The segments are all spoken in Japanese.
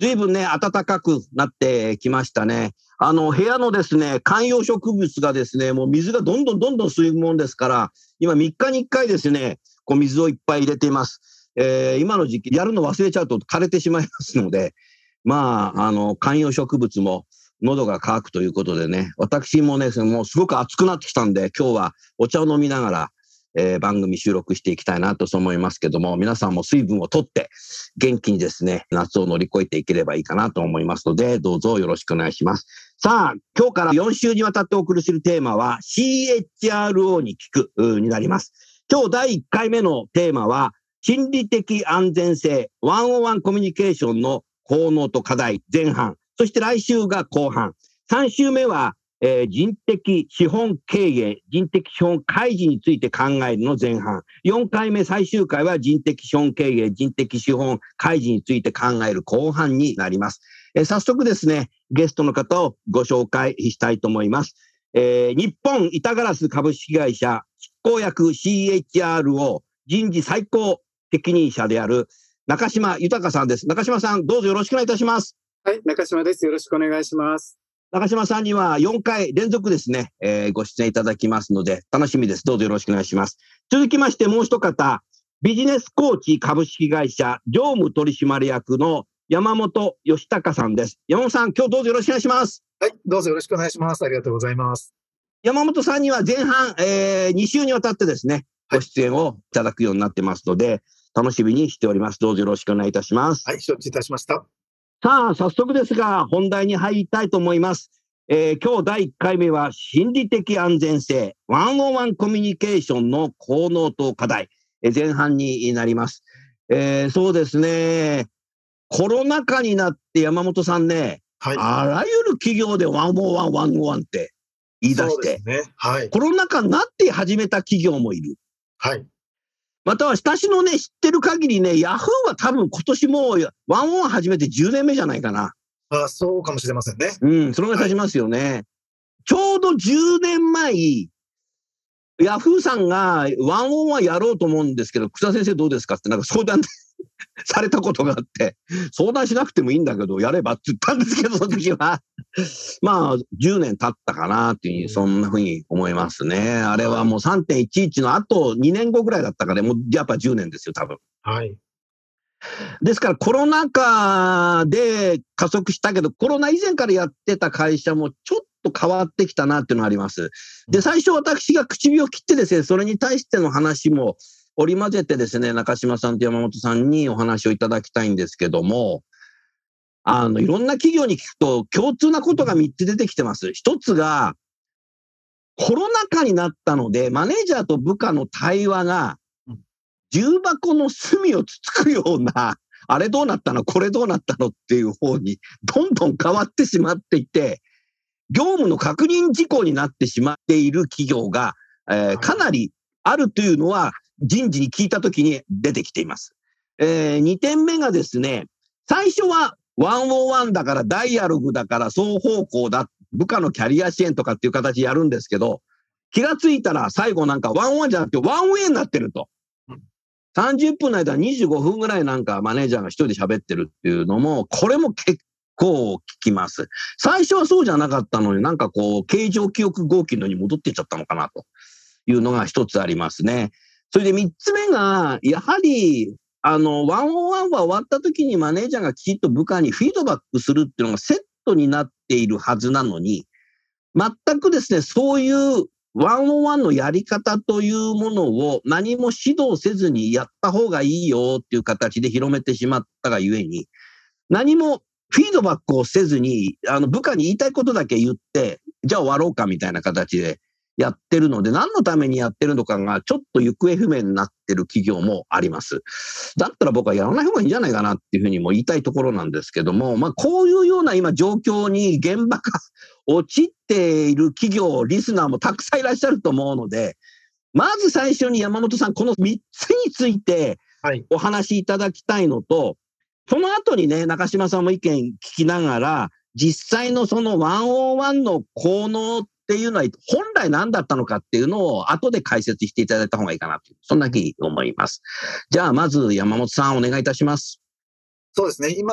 随分ね暖かくなってきましたねあの、部屋のですね、観葉植物がですね、もう水がどんどんどんどん吸いもんですから、今3日に1回ですね、こう水をいっぱい入れています。えー、今の時期、やるの忘れちゃうと枯れてしまいますので、まあ、あの、観葉植物も喉が渇くということでね、私もね、もうすごく暑くなってきたんで、今日はお茶を飲みながら、えー、番組収録していきたいなと思いますけども、皆さんも水分をとって、元気にですね、夏を乗り越えていければいいかなと思いますので、どうぞよろしくお願いします。さあ、今日から4週にわたってお送りするテーマは CHRO に聞くになります。今日第1回目のテーマは、心理的安全性、ワンオワンコミュニケーションの効能と課題前半、そして来週が後半、3週目はえー、人的資本経営、人的資本開示について考えるの前半。4回目最終回は人的資本経営、人的資本開示について考える後半になります。えー、早速ですね、ゲストの方をご紹介したいと思います。えー、日本板ガラス株式会社執行役 CHRO 人事最高責任者である中島豊さんです。中島さん、どうぞよろしくお願いいたします。はい、中島です。よろしくお願いします。中島さんには4回連続ですね、えー、ご出演いただきますので、楽しみです。どうぞよろしくお願いします。続きましてもう一方、ビジネスコーチ株式会社常務取締役の山本義隆さんです。山本さん、今日どうぞよろしくお願いします。はい、どうぞよろしくお願いします。ありがとうございます。山本さんには前半、えー、2週にわたってですね、ご出演をいただくようになってますので、楽しみにしております。どうぞよろしくお願いいたします。はい、承知いたしました。さあ、早速ですが、本題に入りたいと思います。えー、今日第1回目は、心理的安全性、ワンオンワンコミュニケーションの効能と課題、えー、前半になります。えー、そうですね、コロナ禍になって山本さんね、はい、あらゆる企業でワンオンワン、ワンオンワンって言い出して、ねはい、コロナ禍になって始めた企業もいる。はい。または私のね、知ってる限りね、ヤフーは多分今年もワンオン始めて10年目じゃないかな。あそうかもしれませんね。うん、それが経ちますよね。はい、ちょうど10年前、ヤフーさんがワンオンはやろうと思うんですけど、草先生どうですかってなんか相談 されたことがあって、相談しなくてもいいんだけど、やればって言ったんですけど、その時は。まあ、10年経ったかなっていう、そんなふうに思いますね。あれはもう3.11の後2年後ぐらいだったから、もうやっぱ10年ですよ、多分。はい。ですからコロナ禍で加速したけど、コロナ以前からやってた会社もちょっと変わってきたなっていうのがあります。で、最初私が唇を切ってですね、それに対しての話も織り交ぜてですね、中島さんと山本さんにお話をいただきたいんですけども、あの、いろんな企業に聞くと共通なことが3つ出てきてます。1つが、コロナ禍になったので、マネージャーと部下の対話が重箱の隅をつつくような、あれどうなったの？これどうなったの？っていう方に、どんどん変わってしまっていて、業務の確認事項になってしまっている企業が、えー、かなりあるというのは、人事に聞いたときに出てきています。えー、2点目がですね、最初は101だからダイアログだから双方向だ、部下のキャリア支援とかっていう形やるんですけど、気がついたら最後なんかワンワンじゃなくてワンウェイになってると。30分の間25分ぐらいなんかマネージャーが一人で喋ってるっていうのも、これも結構聞きます。最初はそうじゃなかったのになんかこう、形状記憶合金のに戻っていっちゃったのかなというのが一つありますね。それで三つ目が、やはり、あの、ワンオンワンは終わった時にマネージャーがきちっと部下にフィードバックするっていうのがセットになっているはずなのに、全くですね、そういうワンオンワンのやり方というものを何も指導せずにやった方がいいよっていう形で広めてしまったがゆえに、何もフィードバックをせずに、あの部下に言いたいことだけ言って、じゃあ終わろうかみたいな形でやってるので、何のためにやってるのかがちょっと行方不明になってる企業もあります。だったら僕はやらない方がいいんじゃないかなっていうふうにも言いたいところなんですけども、まあこういうような今状況に現場が陥っている企業、リスナーもたくさんいらっしゃると思うので、まず最初に山本さん、この3つについてお話しいただきたいのと、はい、その後にね、中島さんも意見聞きながら、実際のその101の効能っっていうのは本来何だったのかっていうのを後で解説していただいた方がいいかなという、そんな気に思います。じゃあまず山本さんお願いいたします。そうですね。今、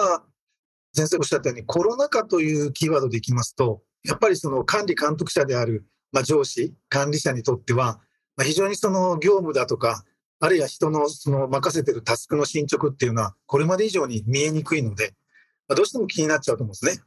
先生おっしゃったようにコロナ禍というキーワードでいきますと、やっぱりその管理監督者である、まあ、上司、管理者にとっては、まあ、非常にその業務だとか、あるいは人のその任せてるタスクの進捗っていうのは、これまで以上に見えにくいので、まあ、どうしても気になっちゃうと思うんですね。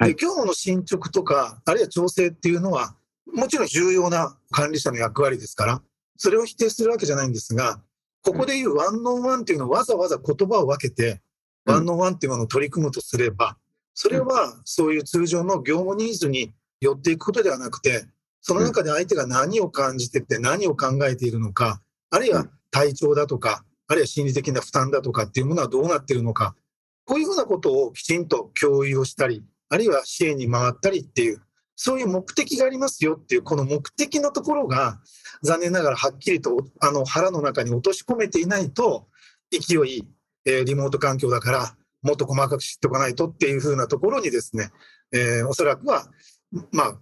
で業務の進捗とか、あるいは調整っていうのは、もちろん重要な管理者の役割ですから、それを否定するわけじゃないんですが、ここでいう one on one っていうのをわざわざ言葉を分けて、 one on one っていうものを取り組むとすれば、それはそういう通常の業務ニーズに寄っていくことではなくて、その中で相手が何を感じてて何を考えているのか、あるいは体調だとか、あるいは心理的な負担だとかっていうものはどうなっているのか、こういうふうなことをきちんと共有をしたり、あるいは支援に回ったりっていう、そういう目的がありますよっていう、この目的のところが、残念ながらはっきりとあの腹の中に落とし込めていないと、勢い、えー、リモート環境だから、もっと細かく知っておかないとっていうふうなところにですね、えー、おそらくは、まあ、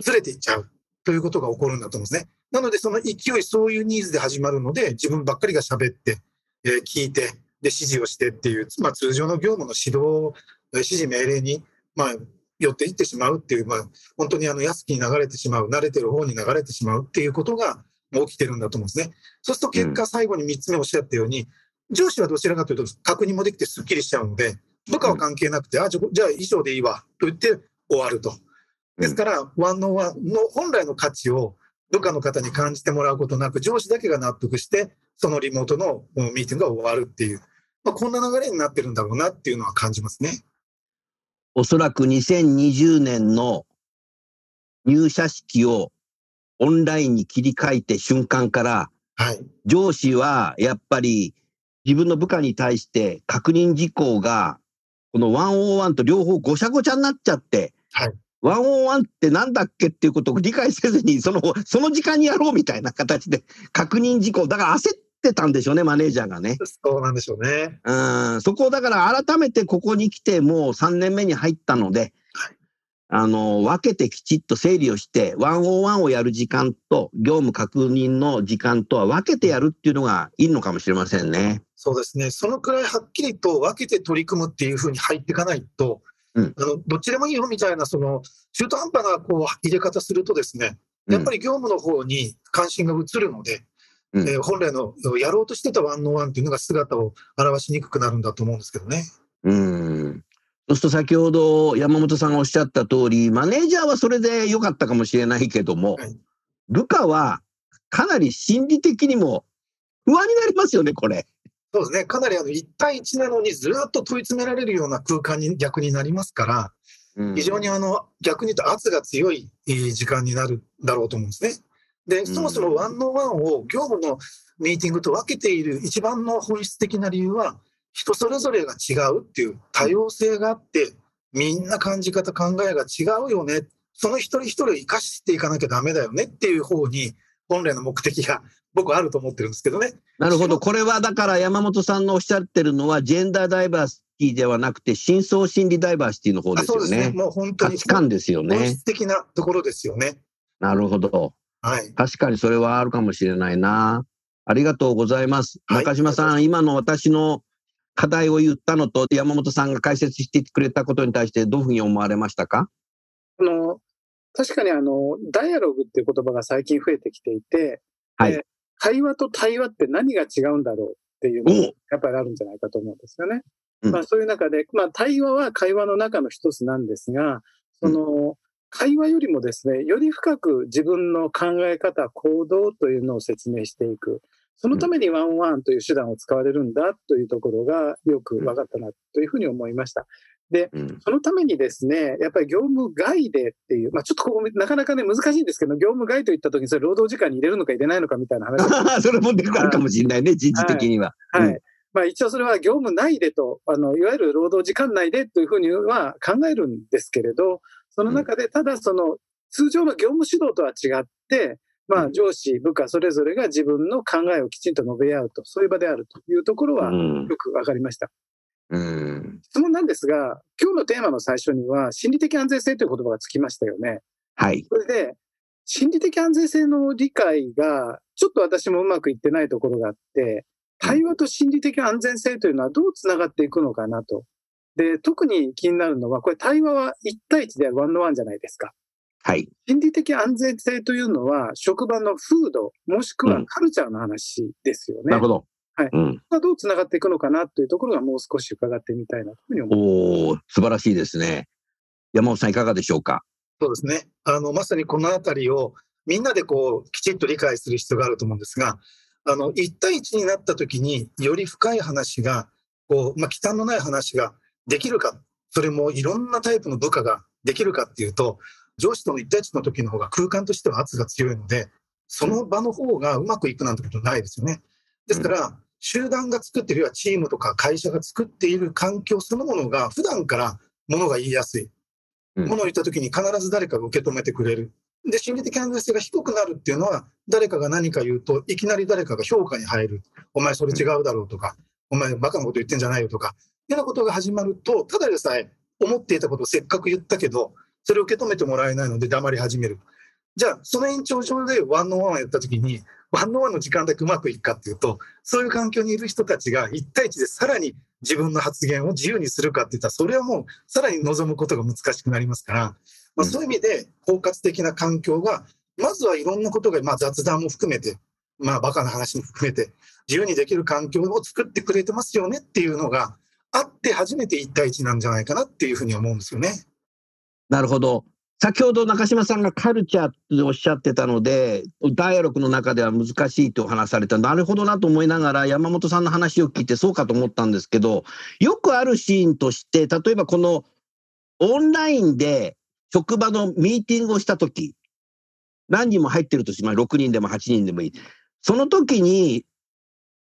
ずれていっちゃうということが起こるんだと思うんですね。なので、その勢い、そういうニーズで始まるので、自分ばっかりが喋って、えー、聞いて、で、指示をしてっていう、まあ、通常の業務の指導、指示命令に、まあ、寄っていってしまうっていう、まあ、本当にあの安きに流れてしまう、慣れてる方に流れてしまうっていうことが起きてるんだと思うんですね。そうすると結果、最後に3つ目おっしゃったように、上司はどちらかというと確認もできてすっきりしちゃうので、部下は関係なくて、あ、じゃあ衣装でいいわ、と言って終わると。ですから、ワンのワンの本来の価値を部下の方に感じてもらうことなく、上司だけが納得して、そのリモートのミーティングが終わるっていう、まあ、こんな流れになってるんだろうなっていうのは感じますね。おそらく2020年の入社式をオンラインに切り替えて瞬間から、はい、上司はやっぱり自分の部下に対して確認事項が、この101と両方ごちゃごちゃになっちゃって、はい、101ってなんだっけっていうことを理解せずに、その、その時間にやろうみたいな形で確認事項、だから焦ってたんでしょうね、マネージャーがね。そうなんでしょうね。うん、そこをだから改めてここに来てもう3年目に入ったので、あの、分けてきちっと整理をして、101をやる時間と、業務確認の時間とは分けてやるっていうのがいいのかもしれませんね。そうですね。そのくらいはっきりと分けて取り組むっていうふうに入っていかないと、うん、あのどっちでもいいよみたいな、その中途半端なこう入れ方するとですね、やっぱり業務の方に関心が移るので、うん、えー、本来のやろうとしてたワンノーワンっていうのが姿を現しにくくなるんだと思うんですけどね。うんそうすると先ほど山本さんがおっしゃった通り、マネージャーはそれで良かったかもしれないけども、はい、部下はかなり心理的にも不安になりますよね、これ。そうですね。かなりあの1対1なのにずっと問い詰められるような空間に逆になりますから、うん、非常にあの逆に言うと圧が強い時間になるだろうと思うんですね。で、そもそもワンのワンを業務のミーティングと分けている一番の本質的な理由は、人それぞれが違うっていう多様性があって、みんな感じ方、考えが違うよね。その一人一人を生かしていかなきゃダメだよねっていう方に、本来の目的が僕はあると思ってるんですけどね。なるほど。これはだから山本さんのおっしゃってるのは、ジェンダーダイバーシティではなくて、深層心理ダイバーシティの方ですよね。そうですね。もう本当に。価値観ですよね。本質的なところですよね。なるほど。はい。確かにそれはあるかもしれないな。ありがとうございます。中島さん、今の私の課題を言ったのと、山本さんが解説してくれたことに対して、どういうふうに思われましたか？あの確かにあの、ダイアログっていう言葉が最近増えてきていて、はい、会話と対話って何が違うんだろうっていうのがやっぱりあるんじゃないかと思うんですよね。うん、まあ、そういう中で、まあ、対話は会話の中の一つなんですが、その、会話よりもですね、より深く自分の考え方、行動というのを説明していく。そのためにワンワンという手段を使われるんだというところがよく分かったなというふうに思いました。で、そのためにですね、やっぱり業務外でっていう、まあちょっとここなかなかね難しいんですけど、業務外といったときにそれ労働時間に入れるのか入れないのかみたいな話。それもでかるかもしれないね、人事的には。はい。はいまあ一応それは業務内でと、あの、いわゆる労働時間内でというふうには考えるんですけれど、その中でただその通常の業務指導とは違って、まあ、上司、部下、それぞれが自分の考えをきちんと述べ合うと、そういう場であるというところはよくわかりました。うん、質問なんですが、今日のテーマの最初には、心理的安全性という言葉がつきましたよね。はい。それで、心理的安全性の理解が、ちょっと私もうまくいってないところがあって、対話と心理的安全性というのはどうつながっていくのかなと。で、特に気になるのは、これ対話は1対1でワンのワンじゃないですか。はい。心理的安全性というのは、職場の風土、もしくはカルチャーの話ですよね。うん、なるほど。はい。うん、どうつながっていくのかなというところがもう少し伺ってみたいなというふうに思います。おお素晴らしいですね。山本さんいかがでしょうか？そうですね。あの、まさにこのあたりをみんなでこう、きちっと理解する必要があると思うんですが、あの、1対1になった時により深い話が、こう、まあ、忌憚のない話ができるか、それもいろんなタイプの部下ができるかっていうと、上司との1対1の時の方が空間としては圧が強いので、その場の方がうまくいくなんてことないですよね。ですから、集団が作っているよチームとか会社が作っている環境そのものが普段からものが言いやすい。ものを言った時に必ず誰かが受け止めてくれる。で、心理的安全性が低くなるっていうのは、誰かが何か言うと、いきなり誰かが評価に入る。お前それ違うだろうとか、お前バカなこと言ってんじゃないよとか、いうようなことが始まると、ただでさえ思っていたことをせっかく言ったけど、それを受け止めてもらえないので黙り始める。じゃあ、その延長上でワンノーワンをやったときに、ワンノーワンの時間だけうまくいくかっていうと、そういう環境にいる人たちが1対1でさらに自分の発言を自由にするかっていったら、それはもうさらに望むことが難しくなりますから、まあ、そういう意味で包括的な環境が、まずはいろんなことが、まあ、雑談も含めて、まあ、バカな話も含めて、自由にできる環境を作ってくれてますよねっていうのがあって初めて1対1なんじゃないかなっていうふうに思うんですよね。なるほど。先ほど中島さんがカルチャーっておっしゃってたので、ダイアログの中では難しいと話された、なるほどなと思いながら、山本さんの話を聞いてそうかと思ったんですけど、よくあるシーンとして、例えばこのオンラインで職場のミーティングをしたとき、何人も入ってるとしまあ6人でも8人でもいい。その時に、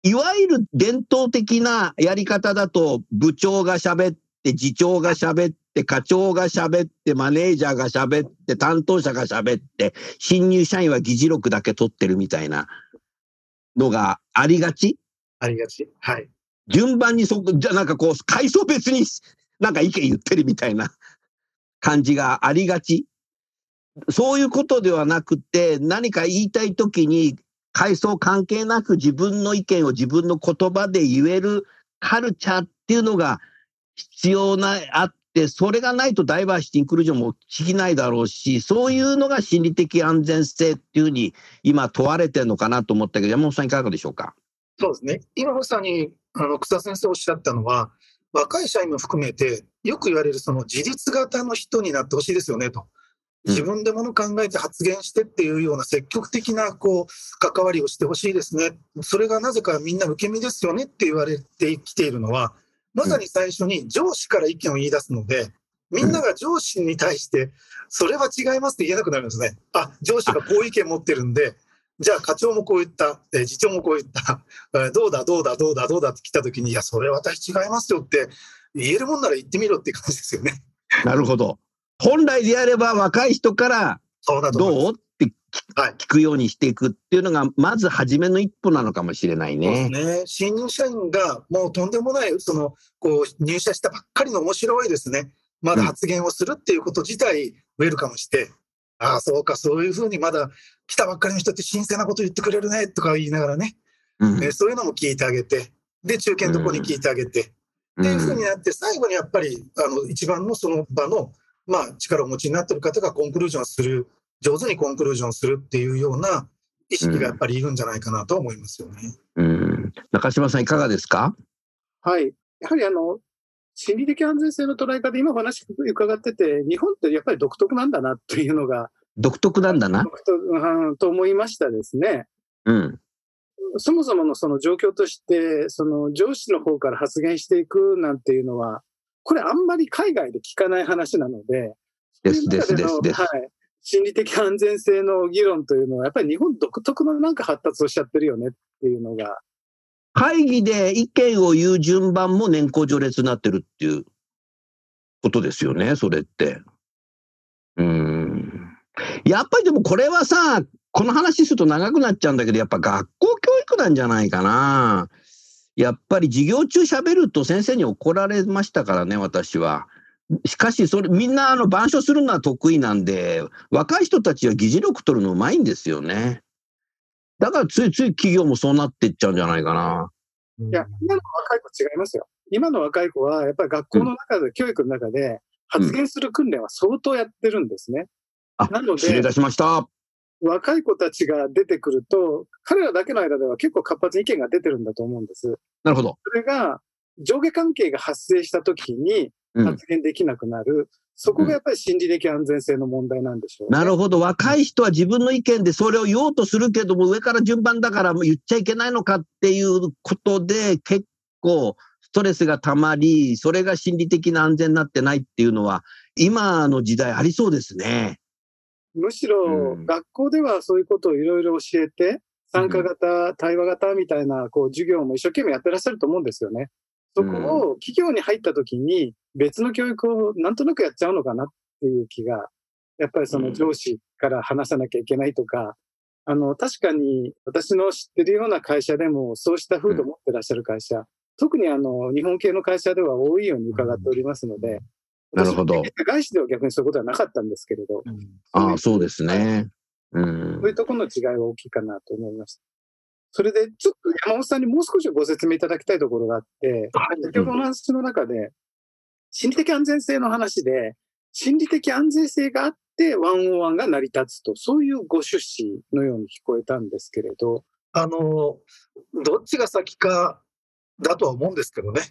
いわゆる伝統的なやり方だと、部長が喋って、次長が喋って、課長が喋って、マネージャーが喋って、担当者が喋って、新入社員は議事録だけ取ってるみたいなのがありがち？ありがち。はい。順番にそ、じゃなんかこう、階層別になんか意見言ってるみたいな感じがありがち。そういうことではなくて、何か言いたいときに、階層関係なく自分の意見を自分の言葉で言えるカルチャーっていうのが必要な、あっで、それがないとダイバーシティ、インクルージョンもできないだろうし、そういうのが心理的安全性っていうふうに今問われてるのかなと思ったけど、山本さんいかがでしょうか？そうですね。今まさに、あの、草先生おっしゃったのは、若い社員も含めて、よく言われるその自立型の人になってほしいですよねと。自分でもの考えて発言してっていうような積極的なこう関わりをしてほしいですね。それがなぜかみんな受け身ですよねって言われてきているのは、まさに最初に上司から意見を言い出すので、みんなが上司に対して、それは違いますって言えなくなるんですね。あ、上司がこういう意見持ってるんで、じゃあ課長もこう言った、え次長もこう言った、えどうだ、どうだ、どうだ、どうだって来た時に、いや、それ私違いますよって言えるもんなら言ってみろっていう感じですよね。なるほど。本来であれば若い人から、どう？聞くようにしていくっていうのが、まず初めの一歩なのかもしれないね。ね。新入社員がもうとんでもない、その、こう、入社したばっかりの面白いですね。まだ発言をするっていうこと自体、ウェルカムして、うん、ああ、そうか、そういうふうにまだ来たばっかりの人って新鮮なこと言ってくれるね、とか言いながらね。うん、そういうのも聞いてあげて、で、中堅どこに聞いてあげて、うん、っていうふうになって、最後にやっぱり、あの、一番のその場の、まあ、力をお持ちになってる方がコンクルージョンする上手にコンクルージョンするっていうような意識がやっぱりいるんじゃないかなと思いますよね。うん、中島さんいかがですか？はい。やはりあの、心理的安全性の捉え方、今お話伺ってて、日本ってやっぱり独特なんだなというのが、独特なんだな？独特うんと思いましたですね。うん。そもそものその状況として、その上司の方から発言していくなんていうのは、これあんまり海外で聞かない話なので、ですそういう中のですですはい。心理的安全性の議論というのは、やっぱり日本独特のなんか発達をしちゃってるよねっていうのが、会議で意見を言う順番も年功序列になってるっていうことですよね、それって。うーん。やっぱりでもこれはさ、この話すると長くなっちゃうんだけど、やっぱ学校教育なんじゃないかな。やっぱり授業中喋ると先生に怒られましたからね、私は。しかし、それ、みんなあの板書するのは得意なんで、若い人たちは議事録取るのうまいんですよね。だからついつい企業もそうなっていっちゃうんじゃないかな。うんいや、今の若い子違いますよ。今の若い子は、やっぱり学校の中で、教育の中で、発言する訓練は相当やってるんですね。あなので、失礼いたしました。若い子たちが出てくると、彼らだけの間では結構活発に意見が出てるんだと思うんです。なるほど。それが、上下関係が発生したときにうん。発言できなくなる。そこがやっぱり心理的安全性の問題なんでしょう、ねなるほど。若い人は自分の意見でそれを言おうとするけども、上から順番だからもう言っちゃいけないのかっていうことで、結構ストレスが溜まり、それが心理的な安全になってないっていうのは、今の時代ありそうですね。むしろうん。学校ではそういうことをいろいろ教えて、参加型、対話型みたいなこう授業も一生懸命やってらっしゃると思うんですよね。そこを企業に入った時に別の教育をなんとなくやっちゃうのかなっていう気が、やっぱりその上司から話さなきゃいけないとか、あの、確かに私の知ってるような会社でもそうした風土を持ってらっしゃる会社、特にあの、日本系の会社では多いように伺っておりますので、なるほど。私外資では逆にそういうことはなかったんですけれど、うん。ああ、そうですね。うん。そういうところの違いは大きいかなと思いました。それで、ちょっと山本さんにもう少しご説明いただきたいところがあって、先ほどの話の中で、心理的安全性の話で、心理的安全性があって、ワンオンワンが成り立つと、そういうご趣旨のように聞こえたんですけれど、あの、どっちが先かだとは思うんですけどね。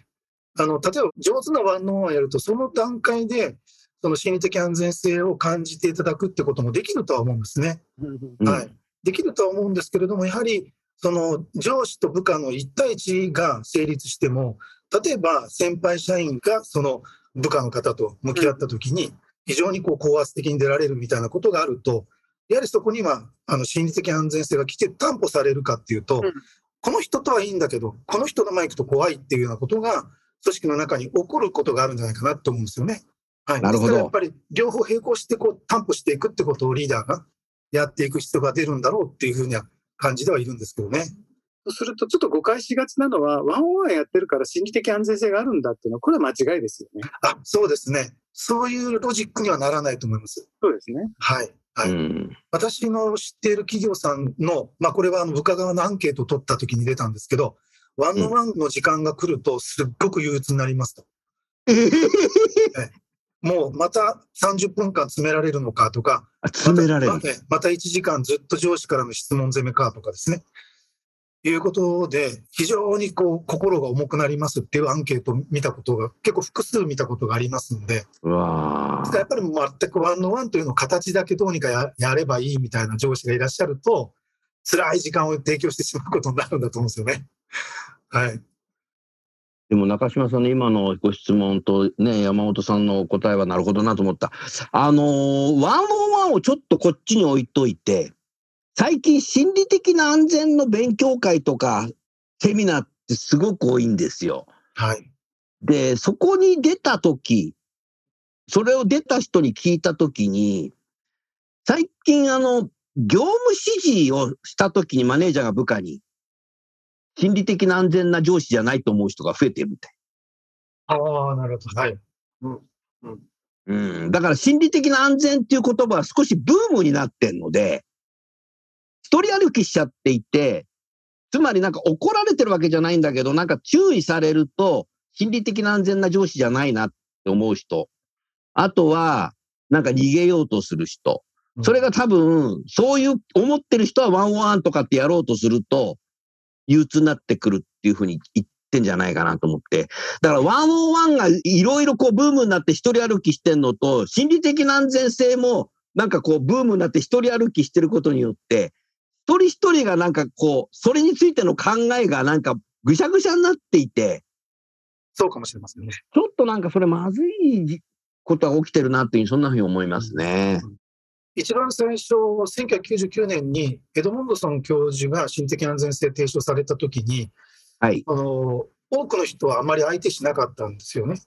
あの、例えば上手なワンオンワンやると、その段階で、その心理的安全性を感じていただくってこともできるとは思うんですね。うんはい。できるとは思うんですけれども、やはり、その上司と部下の1対1が成立しても、例えば先輩社員がその部下の方と向き合ったときに、非常にこう高圧的に出られるみたいなことがあると、やはりそこにはあの心理的安全性がきちんと担保されるかっていうと、うんこの人とはいいんだけど、この人の前行くと怖いっていうようなことが、組織の中に起こることがあるんじゃないかなと思うんですよね。はい。なるほどやっぱり両方並行してこう担保していくってことをリーダーがやっていく必要が出るんだろうっていうふうな感じではいるんですけどね。そうするとちょっと誤解しがちなのは、ワンオンワンやってるから心理的安全性があるんだっていうのは、これは間違いですよね。あ、そうですね。そういうロジックにはならないと思います。そうですね。はい。はい。うん私の知っている企業さんの、まあこれはあの部下側のアンケートを取った時に出たんですけど、ワンオンワンの時間が来るとすっごく憂鬱になりますと。もうまた30分間詰められるのかとか、あ詰められるま。たまたまた1時間ずっと上司からの質問攻めかとかですね。いうことで、非常にこう心が重くなりますっていうアンケートを見たことが、結構複数見たことがありますので、やっぱり全くワンのワンというのを形だけどうにかややればいいみたいな上司がいらっしゃると、辛い時間を提供してしまうことになるんだと思うんですよね。はい。でも中島さんの今のご質問とね、山本さんの答えはなるほどなと思った。あのーワンオンワンをちょっとこっちに置いといて、最近心理的な安全の勉強会とかセミナーってすごく多いんですよ。はい。で、そこに出たとき、それを出た人に聞いたときに、最近あの、業務指示をしたときにマネージャーが部下に、心理的な安全な上司じゃないと思う人が増えてるみたい。ああ、なるほど。はい。うん。だから心理的な安全っていう言葉は少しブームになってんので、一人歩きしちゃっていて、つまりなんか怒られてるわけじゃないんだけど、なんか注意されると、心理的な安全な上司じゃないなって思う人。あとは、なんか逃げようとする人。それが多分、そういう思ってる人はワンワンとかってやろうとすると、憂鬱になってくるっていうふうに言っってんじゃないかなと思って。だから、ワンオワンがいろいろこう、ブームになって一人歩きしてんのと、心理的な安全性も、なんかこう、ブームになって一人歩きしてることによって、一人一人がなんかこう、それについての考えがなんかぐしゃぐしゃになっていて、そうかもしれませんね。ちょっとなんかそれまずいことが起きてるなっていう、そんなふうに思いますね。一番最初、1999年にエドモンドソン教授が心理的安全性提唱されたときに、はい。あの多くの人はあまり相手しなかったんですよね。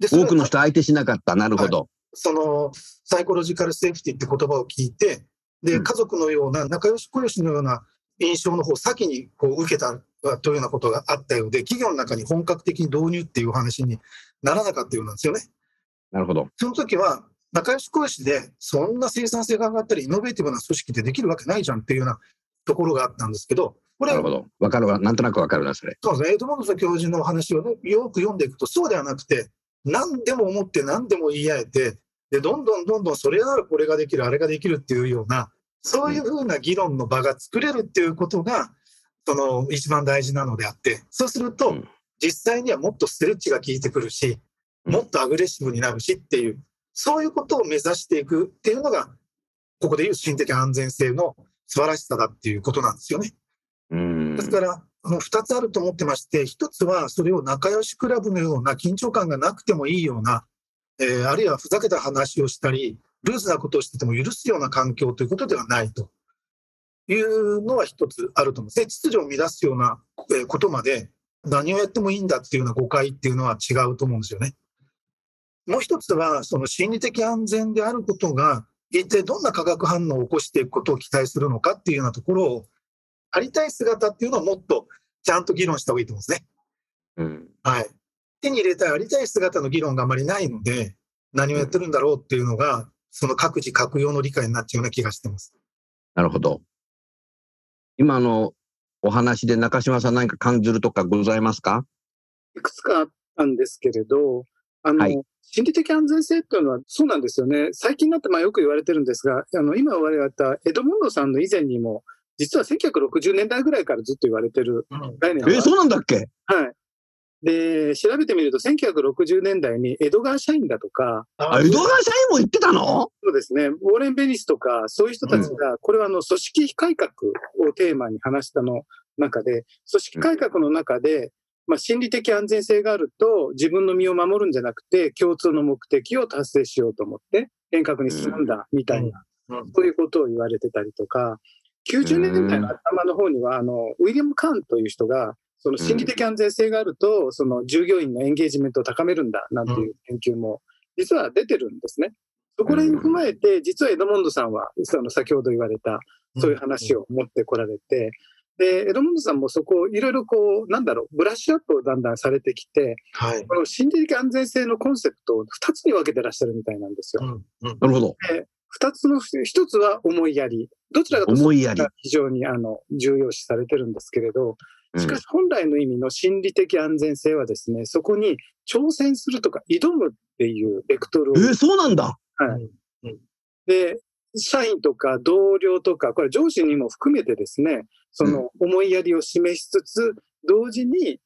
で多くの人相手しなかった。なるほど。そのサイコロジカルセーフティって言葉を聞いて、でうん家族のような仲良し小良しのような印象の方を先にこう受けたというようなことがあったようで、企業の中に本格的に導入っていう話にならなかったようなんですよね。なるほど。その時は仲良し小良しで、そんな生産性が上がったり、イノベーティブな組織ってできるわけないじゃんっていうようなところがあったんですけど、これなるほど。わかるわ。なんとなくわかるな、それ。そうですね、エドモンド教授のお話を、ね、よく読んでいくと、そうではなくて、何でも思って、何でも言い合えて、でどんどんどんどんそれならこれができる、あれができるっていうような、そういうふうな議論の場が作れるっていうことが、その一番大事なのであって、そうすると、うん実際にはもっとストレッチが効いてくるし、うんもっとアグレッシブになるしっていう、そういうことを目指していくっていうのが、ここでいう心的安全性の素晴らしさだっていうことなんですよね。うん。ですから、あの2つあると思ってまして、1つはそれを仲良しクラブのような緊張感がなくてもいいような、えーあるいはふざけた話をしたり、ルーズなことをしてても許すような環境ということではないというのは1つあると思うんですね。秩序を乱すようなえーことまで何をやってもいいんだっていうような誤解っていうのは違うと思うんですよね。もう1つは、その心理的安全であることが、一体どんな化学反応を起こしていくことを期待するのかっていうようなところを、ありたい姿っていうのをもっとちゃんと議論した方がいいと思うんですね。うん。はい。手に入れたいありたい姿の議論があまりないので、何をやってるんだろうっていうのが、その各自各用の理解になっちゃうような気がしてます。なるほど。今のお話で中島さん何か感じるとかございますか？いくつかあったんですけれど、あの、はい。心理的安全性っていうのはそうなんですよね。最近になってまあよく言われてるんですが、あの、今我々たエドモンドさんの以前にも、実は1960年代ぐらいからずっと言われてる概念がえ、そうなんだっけ？はい。で、調べてみると、1960年代に江戸川社員だとか、あ、江戸川社員も言ってたの？そうですね、ウォーレン・ベニスとか、そういう人たちが、これはあの組織改革をテーマに話したの中で、組織改革の中で、まあ、心理的安全性があると、自分の身を守るんじゃなくて、共通の目的を達成しようと思って、変革に進んだみたいな、そういうことを言われてたりとか、90年代の頭の方には、あの、ウィリアム・カーンという人が、その心理的安全性があると、その従業員のエンゲージメントを高めるんだ、なんていう研究も、実は出てるんですね。そこら辺を踏まえて、実はエドモンドさんは、その先ほど言われた、そういう話を持ってこられて、で、エドモンドさんもそこをいろいろこう、なんだろう、ブラッシュアップをだんだんされてきて、はい。この心理的安全性のコンセプトを2つに分けてらっしゃるみたいなんですよ。うんうんなるほど。二つの、一つは思いやり。どちらかと思いやりが非常にあの重要視されてるんですけれど、うんしかし本来の意味の心理的安全性はですね、そこに挑戦するとか挑むっていうベクトルを、え、そうなんだ。はい。で、社員とか同僚とか、これ上司にも含めてですね、その思いやりを示しつつ、同時に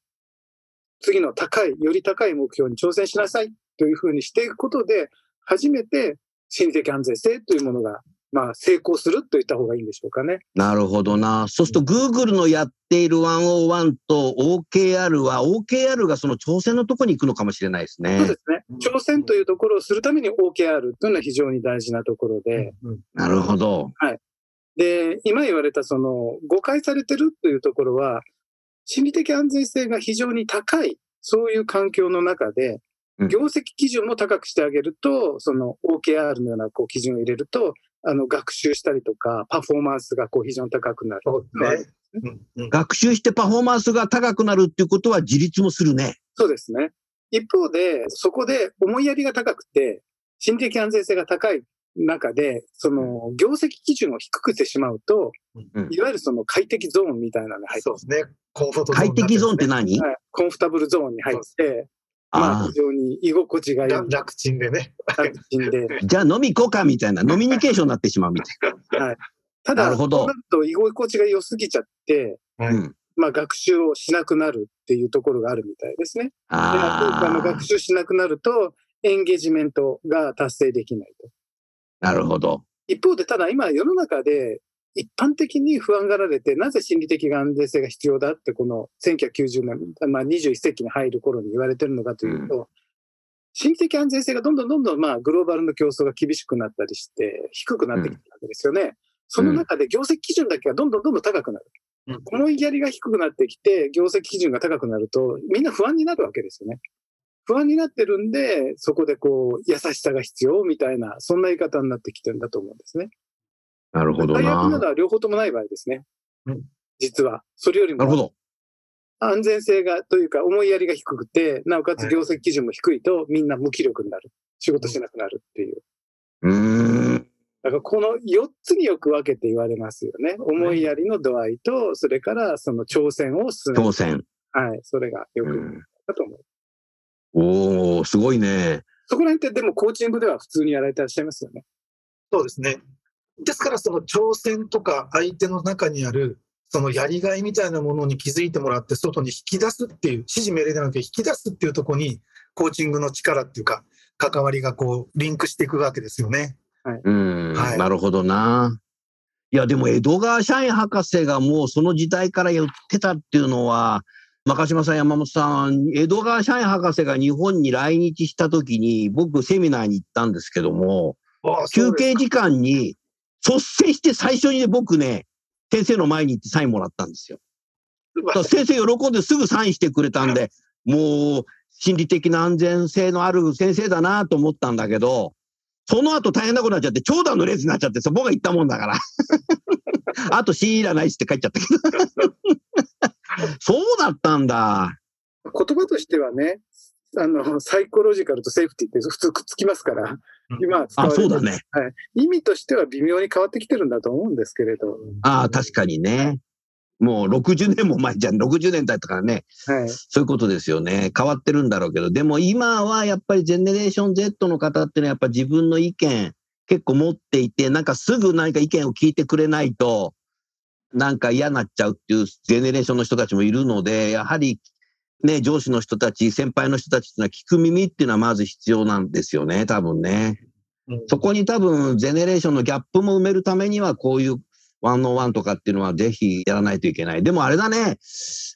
次の高い、より高い目標に挑戦しなさいというふうにしていくことで、初めて心理的安全性というものが、まあ、成功すると言った方がいいんでしょうかね。なるほどな。そうすると、Google のやっている101と OKR は、OKR がその挑戦のところに行くのかもしれないですそうでね。すね。挑戦というところをするために OKR というのは非常に大事なところで、うんなるほど。で、今言われたその誤解されてるというところは、心理的安全性が非常に高い、そういう環境の中でうん、業績基準も高くしてあげると、その OKR のようなこう基準を入れると、あの学習したりとか、パフォーマンスがこう非常に高くなる。ね。うんうん学習してパフォーマンスが高くなるっていうことは自立もするね。そうですね。一方で、そこで思いやりが高くて、心理的安全性が高い中で、その業績基準を低くしてしまうと、うんいわゆるその快適ゾーンみたいなのに入ってそうですね。コンフォート快適ゾーンってな何？はい、コンフォタブルゾーンに入って、まあ、あ非常に居心地がいい楽楽ちんでね。楽ちんで、あ。じゃあ飲み行こうかみたいな、ノミニケーションになってしまうみたいただ、なるほどそうなると居心地が良すぎちゃって。まあ、学習をしなくなるっていうところがあるみたいですね。であのあ学習しなくなると、エンゲージメントが達成できないと。あ、なるほど。一方で、ただ今世の中で一般的に不安がられて、なぜ心理的安全性が必要だって、この1990年、まあ、21世紀に入る頃に言われてるのかというと、心理的安全性がどんどんどんどん、まあ、グローバルの競争が厳しくなったりして、低くなってきたわけですよね。その中で業績基準だけがどんどんどんどん高くなる。うん思いやりが低くなってきて、業績基準が高くなると、みんな不安になるわけですよね。不安になってるんで、そこでこう、優しさが必要みたいな、そんな言い方になってきてるんだと思うんですね。なるほど最悪なな。のは両方ともない場合ですねうん。実は。それよりもなるほど。安全性が、というか思いやりが低くて、なおかつ業績基準も低いと、みんな無気力になる。仕事しなくなるっていう。うーん。だからこの4つによく分けて言われますよね。思いやりの度合いと、それからその挑戦を進める。挑戦。はい。それがよく言われうんたと思う。おおすごいね。そこら辺ってでもコーチングでは普通にやられてらっしゃいますよね。そうですね。ですから、その挑戦とか相手の中にある、そのやりがいみたいなものに気づいてもらって、外に引き出すっていう、指示命令ではなくて引き出すっていうところに、コーチングの力っていうか、関わりがこう、リンクしていくわけですよね。うん、はいなるほどな。いや、でも江戸川社員博士がもうその時代から言ってたっていうのは、中島さん、山本さん、江戸川社員博士が日本に来日した時に、僕セミナーに行ったんですけども、休憩時間に率先して最初にね、僕ね、先生の前に行ってサインもらったんですよ。先生喜んですぐサインしてくれたんで、もう心理的な安全性のある先生だなと思ったんだけど、その後大変なことになっちゃって、長蛇の列になっちゃってさ、僕が言ったもんだから。あと C いらないっつって帰っちゃったけど。そうだったんだ。言葉としてはね、あの、サイコロジカルとセーフティーって普通くっつきますから、今使わあ、れてるそうだね。意味としては微妙に変わってきてるんだと思うんですけれど、ああ、確かにね。もう60年も前じゃん。60年だったからね。はい。そういうことですよね。変わってるんだろうけど、でも今はやっぱりジェネレーション Z の方っていうのはやっぱ自分の意見結構持っていて、なんかすぐ何か意見を聞いてくれないと、なんか嫌になっちゃうっていうジェネレーションの人たちもいるので、やはりね、上司の人たち、先輩の人たちっていうのは聞く耳っていうのはまず必要なんですよね、多分ね。うんそこに多分、ジェネレーションのギャップも埋めるためには、こういうワンオンワンとかっていうのはぜひやらないといけない。でもあれだね、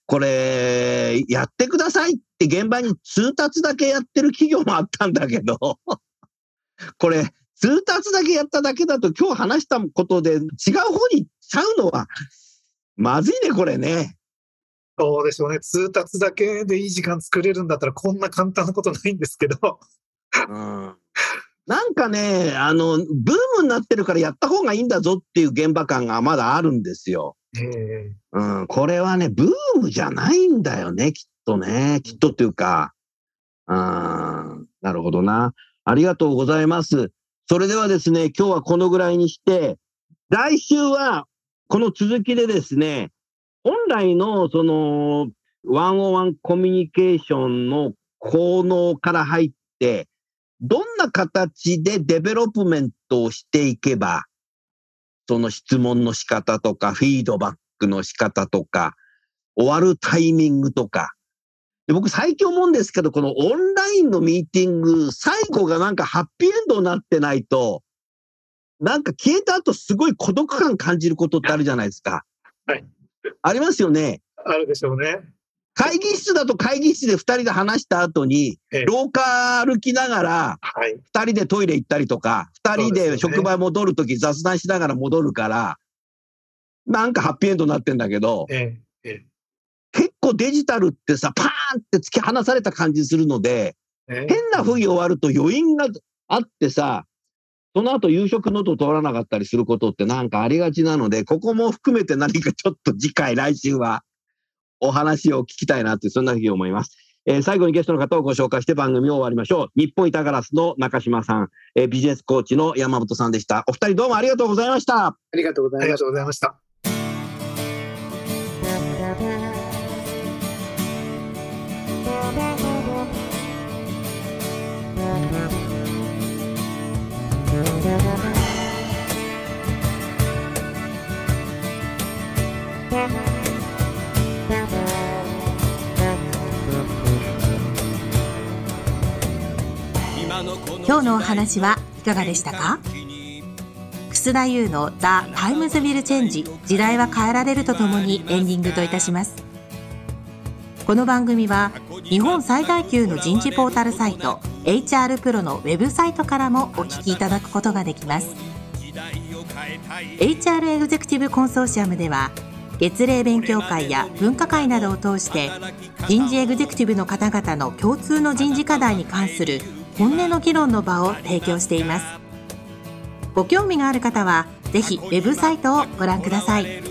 これ、やってくださいって現場に通達だけやってる企業もあったんだけど、これ、通達だけやっただけだと今日話したことで違う方に行っちゃうのは、まずいね、これね。そうでしょうね。通達だけでいい時間作れるんだったら、こんな簡単なことないんですけど。うんなんかね、あの、ブームになってるからやった方がいいんだぞっていう現場感がまだあるんですよ。ええうん、これはね、ブームじゃないんだよね、きっとね。きっとっていうか。うん、なるほどな。ありがとうございます。それではですね、今日はこのぐらいにして、来週はこの続きでですね、本来のその、 one on one コミュニケーションの効能から入って、どんな形で development をしていけば、その質問の仕方とか、フィードバックの仕方とか、終わるタイミングとか。で僕最近思うんですけど、このオンラインのミーティング、最後がなんかハッピーエンドになってないと、なんか消えた後すごい孤独感感じることってあるじゃないですか。はい。ありますよね。あるでしょうね。会議室だと会議室で二人で話した後に、ええ廊下歩きながら、はい。二人でトイレ行ったりとか、二人そうで職場戻るとき雑談しながら戻るから、なんかハッピーエンドになってんだけど、結構デジタルってさ、パーンって突き放された感じするので、ええ変な風に終わると余韻があってさ、その後夕食のと通らなかったりすることってなんかありがちなので、ここも含めて何かちょっと次回、来週はお話を聞きたいなって、そんなふうに思います。えー最後にゲストの方をご紹介して番組を終わりましょう。日本板ガラスの中島さん、えービジネスコーチの山本さんでした。お二人どうもありがとうございました。ありがとうございました今日のお話はいかがでしたか？楠田優の The Times Will 時代は変えられるとともにエンディングといたします。この番組は日本最大級の人事ポータルサイト HR プロのウェブサイトからもお聞きいただくことができます。HR エグゼクティブコンソーシアムでは月例勉強会や分科会などを通して人事エグゼクティブの方々の共通の人事課題に関する本音の議論の場を提供しています。ご興味がある方はぜひウェブサイトをご覧ください。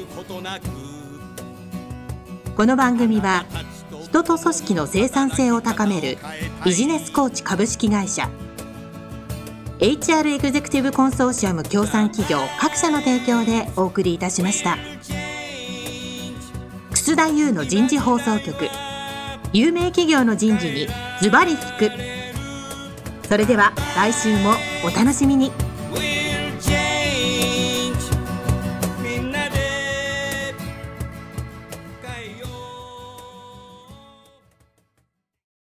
この番組は人と組織の生産性を高めるビジネスコーチ株式会社。HR エグゼクティブコンソーシアム協賛企業各社の提供でお送りいたしました。楠田優の人事放送局。有名企業の人事にズバリ聞く。それでは来週もお楽しみに。